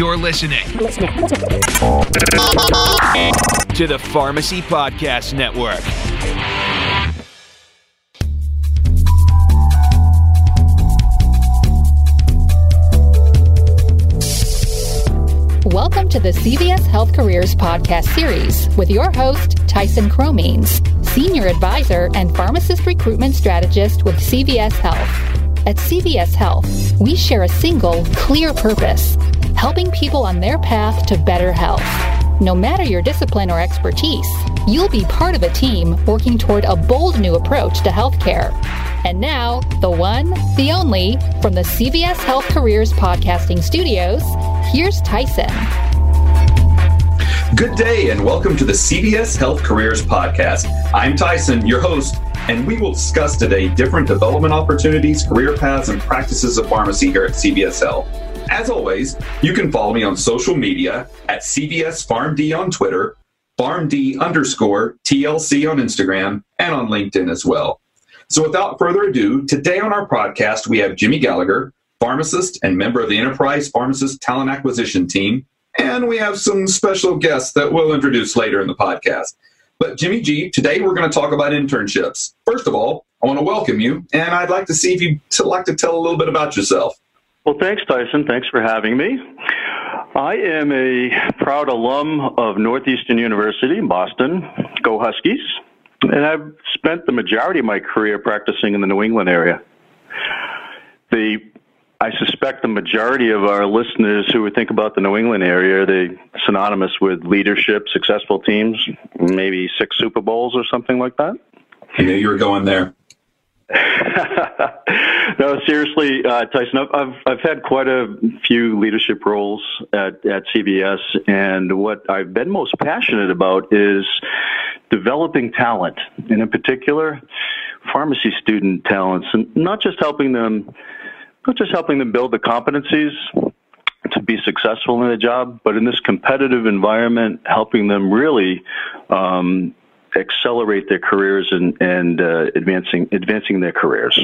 You're listening to the Pharmacy Podcast Network. Welcome to the CVS Health Careers podcast series with your host, Tyson Cromines, Senior Advisor and Pharmacist Recruitment Strategist with CVS Health. At CVS Health, we share a single, clear purpose helping people on their path to better health. No matter your discipline or expertise, you'll be part of a team working toward a bold new approach to healthcare. And now, the one, the only, from the CVS Health Careers Podcasting Studios, here's Tyson. Good day, and welcome to the CVS Health Careers Podcast. I'm Tyson, your host, and we will discuss today different development opportunities, career paths, and practices of pharmacy here at CVS Health. As always, you can follow me on social media at CVS PharmD on Twitter, PharmD underscore TLC on Instagram, and on LinkedIn as well. So without further ado, today on our podcast, we have Jimmy Gallagher, pharmacist and member of the Enterprise Pharmacist Talent Acquisition Team, and we have some special guests that we'll introduce later in the podcast. But Jimmy G, today we're going to talk about internships. First of all, I want to welcome you, and I'd like to see if you'd like to tell a little bit about yourself. Well, thanks, Tyson. Thanks for having me. I am a proud alum of Northeastern University in Boston. Go Huskies. And I've spent the majority of my career practicing in the New England area. The I suspect the majority of our listeners who would think about the New England area, they synonymous with leadership, successful teams, maybe six Super Bowls or something like that. I knew you were going there. No, seriously, uh, Tyson, I've, I've, had quite a few leadership roles at, at CVS, and what I've been most passionate about is developing talent, and in particular, pharmacy student talents, and not just helping them, not just helping them build the competencies to be successful in a job, but in this competitive environment, helping them really um, accelerate their careers and, and uh, advancing advancing their careers.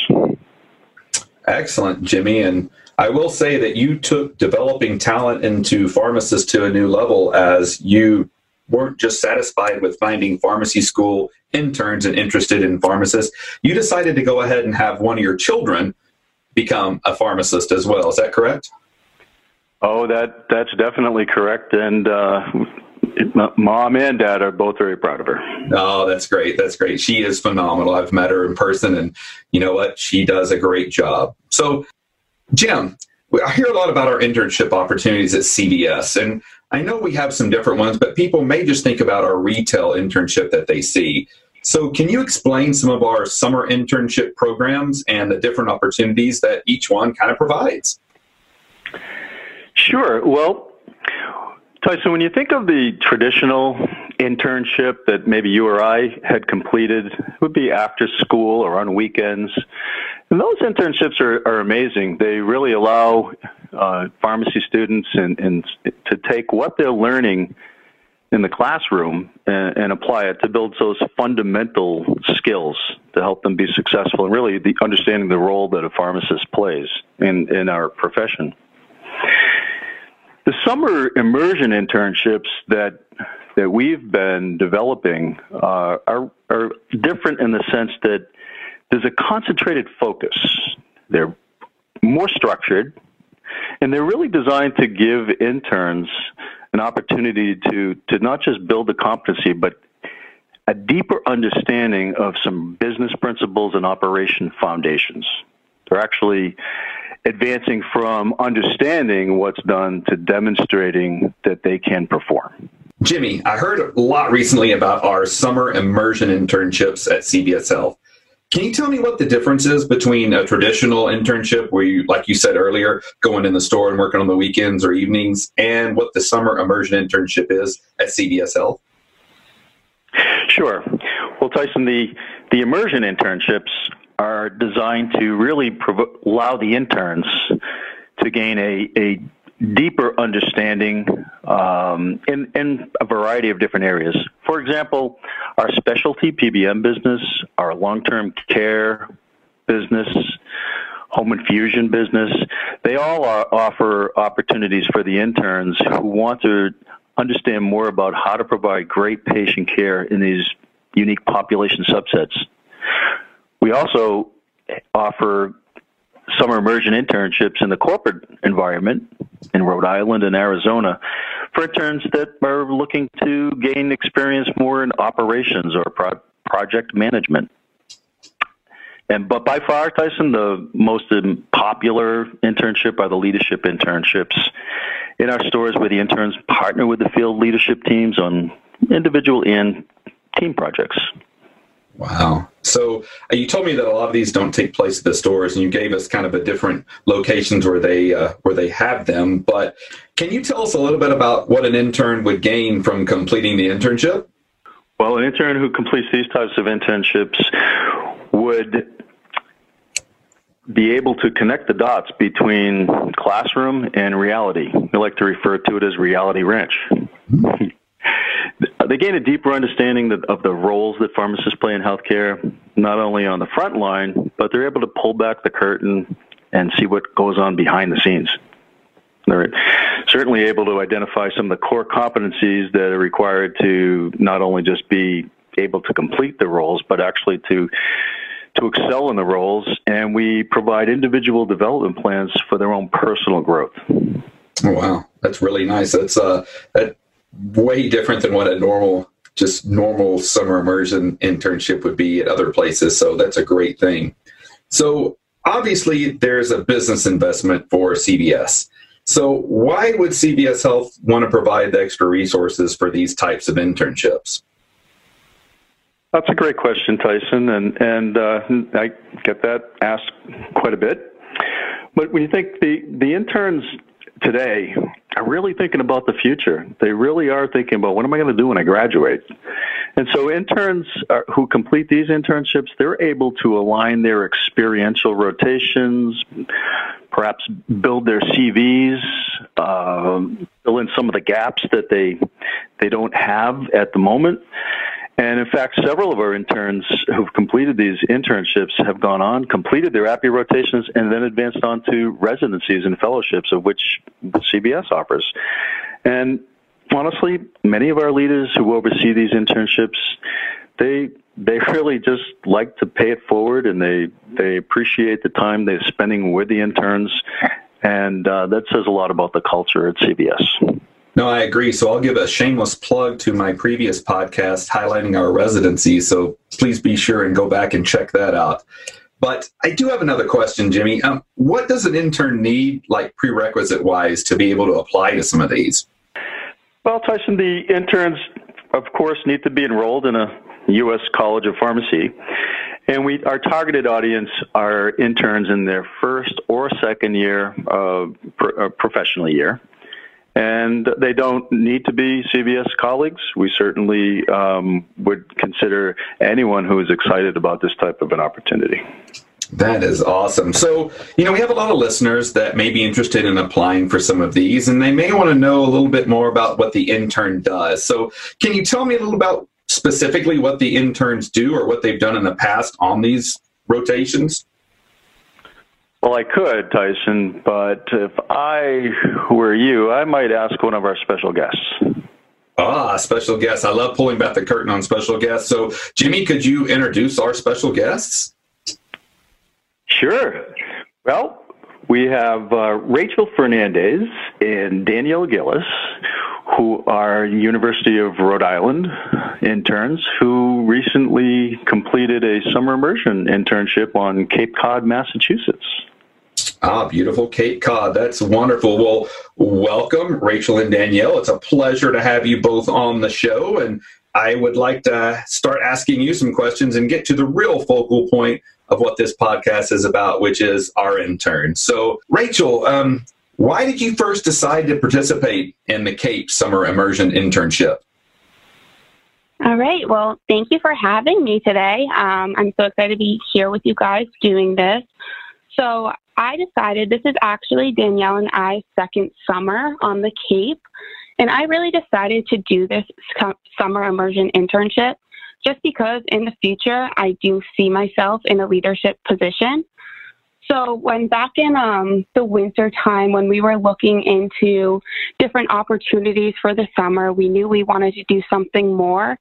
Excellent, Jimmy. And I will say that you took developing talent into pharmacists to a new level as you weren't just satisfied with finding pharmacy school interns and interested in pharmacists. You decided to go ahead and have one of your children become a pharmacist as well. Is that correct? Oh, that that's definitely correct. And uh, mom and dad are both very proud of her. Oh, that's great. That's great. She is phenomenal. I've met her in person, and you know what? She does a great job. So, Jim, I hear a lot about our internship opportunities at CVS, and I know we have some different ones, but people may just think about our retail internship that they see. So, can you explain some of our summer internship programs and the different opportunities that each one kind of provides? Sure. Well, Tyson, when you think of the traditional internship that maybe you or I had completed, it would be after school or on weekends. And those internships are, are amazing. They really allow uh, pharmacy students and, and to take what they're learning in the classroom and, and, apply it to build those fundamental skills to help them be successful and really the understanding the role that a pharmacist plays in, in our profession. The summer immersion internships that that we've been developing uh, are are different in the sense that there's a concentrated focus. They're more structured, and they're really designed to give interns an opportunity to to not just build the competency, but a deeper understanding of some business principles and operation foundations. They're actually advancing from understanding what's done to demonstrating that they can perform. Jimmy, I heard a lot recently about our summer immersion internships at Health. Can you tell me what the difference is between a traditional internship where you, like you said earlier, going in the store and working on the weekends or evenings, and what the summer immersion internship is at Health? Sure. Well, Tyson, the, the immersion internships are designed to really prov- allow the interns to gain a, a deeper understanding um, in, in a variety of different areas. For example, our specialty PBM business, our long term care business, home home infusion business. They all are, offer opportunities for the interns who want to understand more about how to provide great patient care in these unique population subsets. We also offer summer immersion internships in the corporate environment in Rhode Island and Arizona for interns that are looking to gain experience more in operations or pro- project management. And but by far, Tyson, the most popular internship are the leadership internships in our stores, where the interns partner with the field leadership teams on individual and team projects. Wow. So uh, you told me that a lot of these don't take place at the stores, and you gave us kind of a different locations where they uh, where they have them. But can you tell us a little bit about what an intern would gain from completing the internship? Well, an intern who completes these types of internships would be able to connect the dots between classroom and reality. We like to refer to it as reality ranch. Mm-hmm. They gain a deeper understanding of the roles that pharmacists play in healthcare, not only on the front line, but they're able to pull back the curtain and see what goes on behind the scenes. They're certainly able to identify some of the core competencies that are required to not only just be able to complete the roles, but actually to to excel in the roles. And we provide individual development plans for their own personal growth. Oh, wow, that's really nice. That's uh, that way different than what a normal just normal summer immersion internship would be at other places. So that's a great thing. So obviously there's a business investment for CVS. So why would CVS Health want to provide the extra resources for these types of internships? That's a great question, Tyson, and and uh, I get that asked quite a bit. But when you think the the interns today are really thinking about the future. They really are thinking about what am I going to do when I graduate. And so interns are, who complete these internships, they're able to align their experiential rotations, perhaps build their CVs, uh, fill in some of the gaps that they they don't have at the moment. And in fact, several of our interns who've completed these internships have gone on, completed their APPE rotations, and then advanced on to residencies and fellowships, of which CVS offers. And honestly, many of our leaders who oversee these internships, they they really just like to pay it forward, and they they appreciate the time they're spending with the interns, and uh, that says a lot about the culture at CVS. No, I agree. So I'll give a shameless plug to my previous podcast highlighting our residency. So please be sure and go back and check that out. But I do have another question, Jimmy. Um, what does an intern need, like prerequisite wise, to be able to apply to some of these? Well, Tyson, the interns, of course, need to be enrolled in a U.S. College of Pharmacy. And we, our targeted audience are interns in their first or second year, uh, pro- uh, professional year and they don't need to be CVS colleagues. We certainly um, would consider anyone who is excited about this type of an opportunity. That is awesome. So, you know, we have a lot of listeners that may be interested in applying for some of these, and they may want to know a little bit more about what the intern does. So, can you tell me a little about specifically what the interns do or what they've done in the past on these rotations? Well, I could, Tyson, but if I were you, I might ask one of our special guests. Ah, special guests. I love pulling back the curtain on special guests. So, Jimmy, could you introduce our special guests? Sure. Well, we have uh, Rachel Fernandez and Danielle Gillis, who are University of Rhode Island interns who recently completed a summer immersion internship on Cape Cod, Massachusetts. Ah, beautiful Cape Cod. That's wonderful. Well, welcome, Rachel and Danielle. It's a pleasure to have you both on the show. And I would like to start asking you some questions and get to the real focal point of what this podcast is about, which is our intern. So, Rachel, um, why did you first decide to participate in the Cape Summer Immersion Internship? All right. Well, thank you for having me today. Um, I'm so excited to be here with you guys doing this. So, I decided this is actually Danielle and I's second summer on the Cape. And I really decided to do this summer immersion internship just because in the future I do see myself in a leadership position. So when back in um, the winter time, when we were looking into different opportunities for the summer, we knew we wanted to do something more.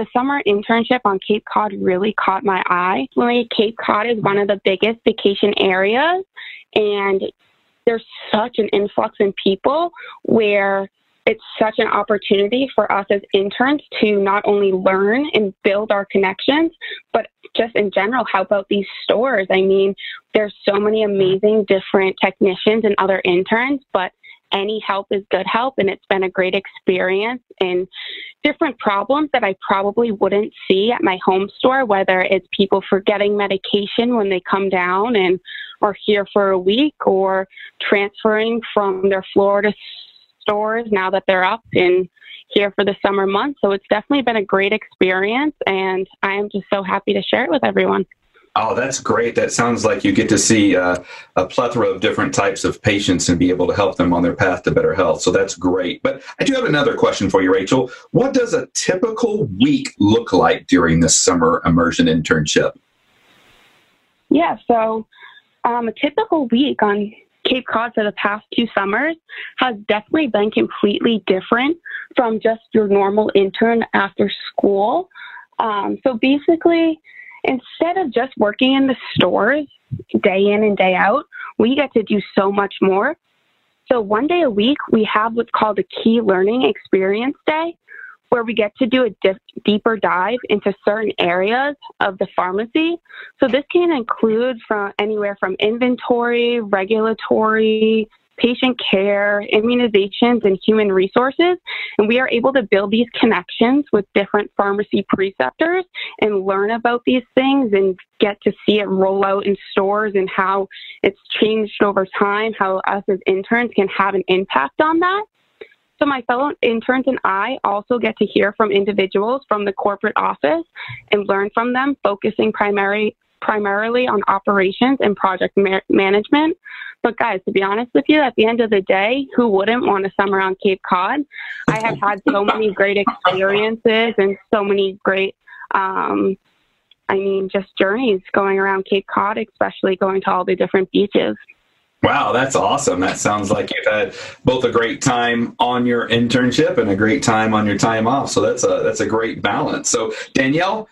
The summer internship on Cape Cod really caught my eye. Cape Cod is one of the biggest vacation areas, and there's such an influx in people where it's such an opportunity for us as interns to not only learn and build our connections, but just in general help out these stores. I mean, there's so many amazing different technicians and other interns, but any help is good help and it's been a great experience in different problems that I probably wouldn't see at my home store, whether it's people forgetting medication when they come down and are here for a week or transferring from their Florida stores now that they're up and here for the summer months. So it's definitely been a great experience, and I am just so happy to share it with everyone. Oh, that's great. That sounds like you get to see uh, a plethora of different types of patients and be able to help them on their path to better health. So that's great. But I do have another question for you, Rachel. What does a typical week look like during this summer immersion internship? Yeah, so um, a typical week on Cape Cod for the past two summers has definitely been completely different from just your normal intern after school. Um, so basically, instead of just working in the stores day in and day out, we get to do so much more. So one day a week, we have what's called a key learning experience day, where we get to do a dip, deeper dive into certain areas of the pharmacy. So this can include from anywhere from inventory, regulatory, patient care, immunizations, and human resources. And we are able to build these connections with different pharmacy preceptors and learn about these things and get to see it roll out in stores and how it's changed over time, how us as interns can have an impact on that. So my fellow interns and I also get to hear from individuals from the corporate office and learn from them, focusing primary, primarily on operations and project ma- management. But guys, to be honest with you, at the end of the day, who wouldn't want a summer on Cape Cod? I have had so many great experiences and so many great, um, I mean, just journeys going around Cape Cod, especially going to all the different beaches. Wow, that's awesome. That sounds like you've had both a great time on your internship and a great time on your time off. So that's a that's a great balance. So Danielle,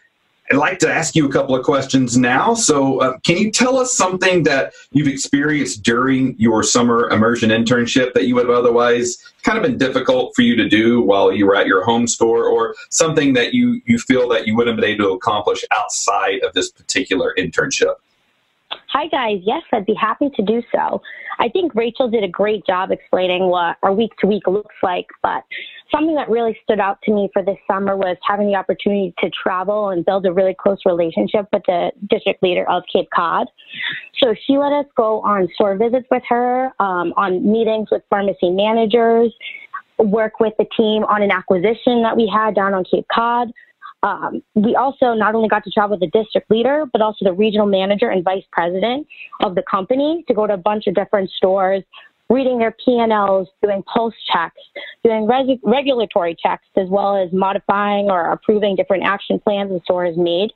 I'd like to ask you a couple of questions now. So, uh, can you tell us something that you've experienced during your summer immersion internship that you would have otherwise kind of been difficult for you to do while you were at your home store, or something that you you feel that you wouldn't have been able to accomplish outside of this particular internship? Hi, guys. Yes, I'd be happy to do so. I think Rachel did a great job explaining what our week to week looks like, but something that really stood out to me for this summer was having the opportunity to travel and build a really close relationship with the district leader of Cape Cod. So she let us go on store visits with her, um, on meetings with pharmacy managers, work with the team on an acquisition that we had down on Cape Cod. Um, we also not only got to travel with the district leader, but also the regional manager and vice president of the company to go to a bunch of different stores, reading their P&Ls, doing pulse checks, doing res- regulatory checks, as well as modifying or approving different action plans the store has made.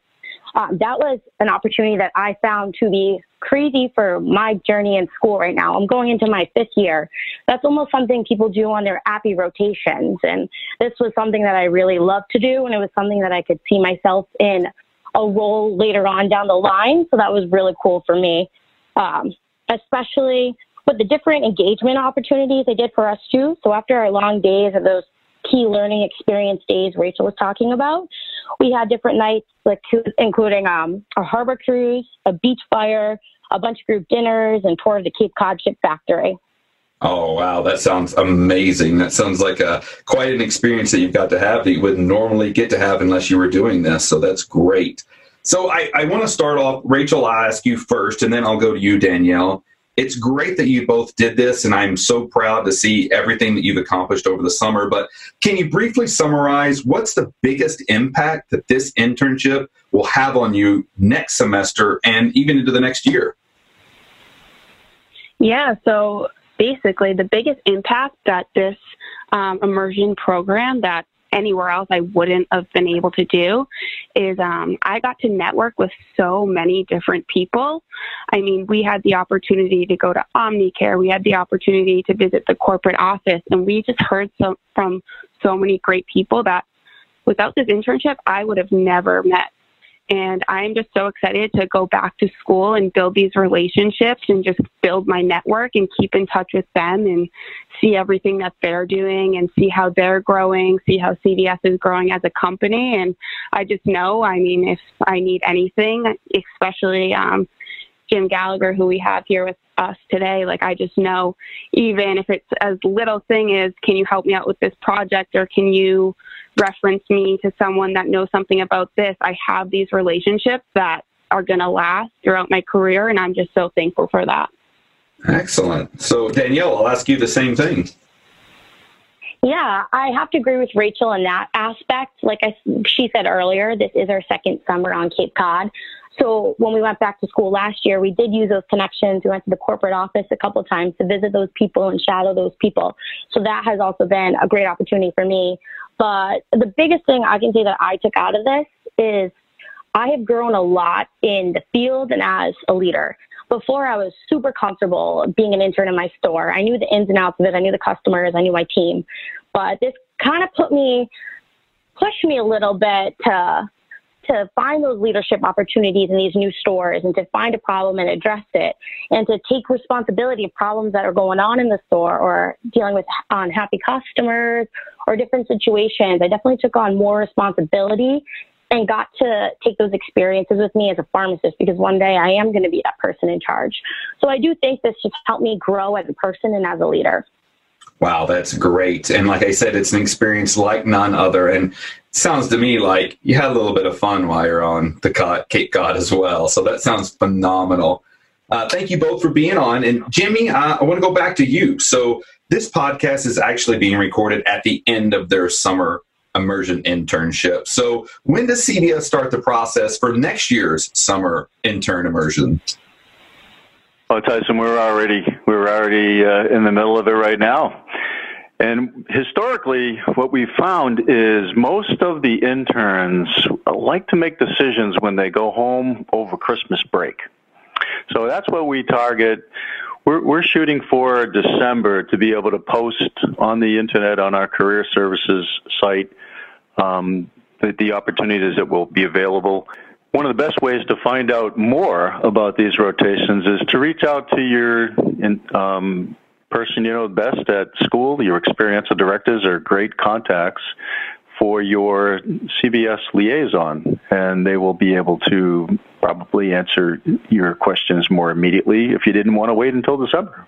Um, that was an opportunity that I found to be crazy for my journey in school right now. I'm going into my fifth year. That's almost something people do on their APPE rotations. And this was something that I really loved to do. And it was something that I could see myself in a role later on down the line. So that was really cool for me, um, especially with the different engagement opportunities they did for us too. So after our long days of those key learning experience days Rachel was talking about. We had different nights, like including um, a harbor cruise, a beach fire, a bunch of group dinners, and tour of the Cape Cod Chip Factory. Oh wow, that sounds amazing. That sounds like a quite an experience that you've got to have that you wouldn't normally get to have unless you were doing this. So that's great. So I, I want to start off, Rachel. I'll ask you first, and then I'll go to you, Danielle it's great that you both did this, and I'm so proud to see everything that you've accomplished over the summer. But can you briefly summarize what's the biggest impact that this internship will have on you next semester and even into the next year? Yeah, so basically, the biggest impact that this um, immersion program that anywhere else I wouldn't have been able to do is um, I got to network with so many different people. I mean, we had the opportunity to go to Omnicare, we had the opportunity to visit the corporate office, and we just heard so, from so many great people that without this internship, I would have never met and I'm just so excited to go back to school and build these relationships and just build my network and keep in touch with them and see everything that they're doing and see how they're growing, see how CVS is growing as a company. And I just know, I mean, if I need anything, especially um, Jim Gallagher, who we have here with us today, like I just know, even if it's as little thing as, can you help me out with this project or can you reference me to someone that knows something about this? I have these relationships that are going to last throughout my career, and I'm just so thankful for that. Excellent. So, Danielle, I'll ask you the same thing. Yeah, I have to agree with Rachel in that aspect. Like I, she said earlier, this is our second summer on Cape Cod. So when we went back to school last year, we did use those connections. We went to the corporate office a couple times to visit those people and shadow those people. So that has also been a great opportunity for me. But the biggest thing I can say that I took out of this is I have grown a lot in the field and as a leader. Before I was super comfortable being an intern in my store. I knew the ins and outs of it. I knew the customers. I knew my team. But this kind of put me, pushed me a little bit to to find those leadership opportunities in these new stores and to find a problem and address it and to take responsibility of problems that are going on in the store or dealing with unhappy customers or different situations. I definitely took on more responsibility and got to take those experiences with me as a pharmacist because one day I am going to be that person in charge. So I do think this just helped me grow as a person and as a leader. Wow, that's great. And like I said, it's an experience like none other. And sounds to me like you had a little bit of fun while you're on the Cape Cod as well. So that sounds phenomenal. Uh, thank you both for being on. And Jimmy, uh, I want to go back to you. So this podcast is actually being recorded at the end of their summer immersion internship. So when does CVS start the process for next year's summer intern immersion? Oh, Tyson, we're already we're already uh, in the middle of it right now. And historically, what we found is most of the interns like to make decisions when they go home over Christmas break. So that's what we target. We're, we're shooting for December to be able to post on the internet on our career services site um, the, the opportunities that will be available. One of the best ways to find out more about these rotations is to reach out to your um, person you know best at school. Your experiential directors are great contacts for your CVS liaison, and they will be able to probably answer your questions more immediately if you didn't want to wait until December.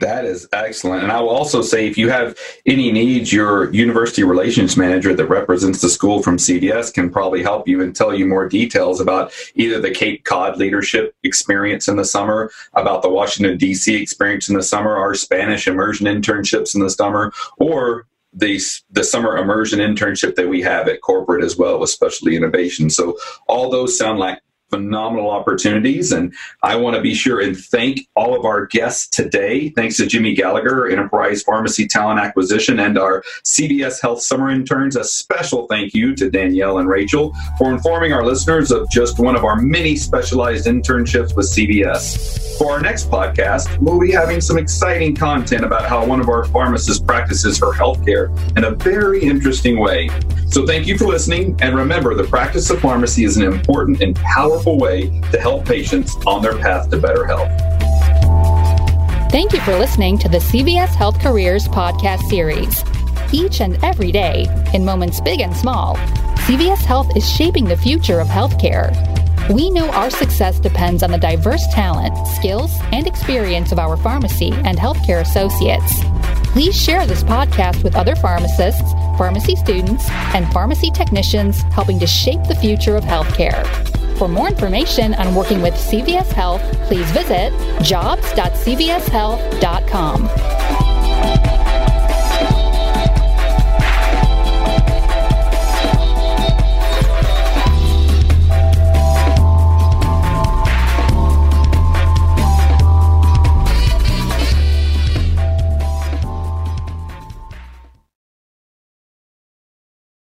That is excellent. And I will also say if you have any needs, your university relations manager that represents the school from CVS can probably help you and tell you more details about either the Cape Cod leadership experience in the summer, about the Washington, D.C. experience in the summer, our Spanish immersion internships in the summer, or the, the summer immersion internship that we have at corporate as well with specialty innovation. So all those sound like phenomenal opportunities. And I want to be sure and thank all of our guests today. Thanks to Jimmy Gallagher, Enterprise Pharmacy Talent Acquisition, and our CVS Health Summer Interns. A special thank you to Danielle and Rachel for informing our listeners of just one of our many specialized internships with CVS. For our next podcast, we'll be having some exciting content about how one of our pharmacists practices her healthcare in a very interesting way. So thank you for listening. And remember, the practice of pharmacy is an important and powerful way to help patients on their path to better health. Thank you for listening to the CVS Health Careers podcast series. Each and every day, in moments big and small, CVS Health is shaping the future of healthcare. We know our success depends on the diverse talent, skills, and experience of our pharmacy and healthcare associates. Please share this podcast with other pharmacists, pharmacy students, and pharmacy technicians helping to shape the future of healthcare. For more information on working with CVS Health, please visit jobs.cvshealth.com.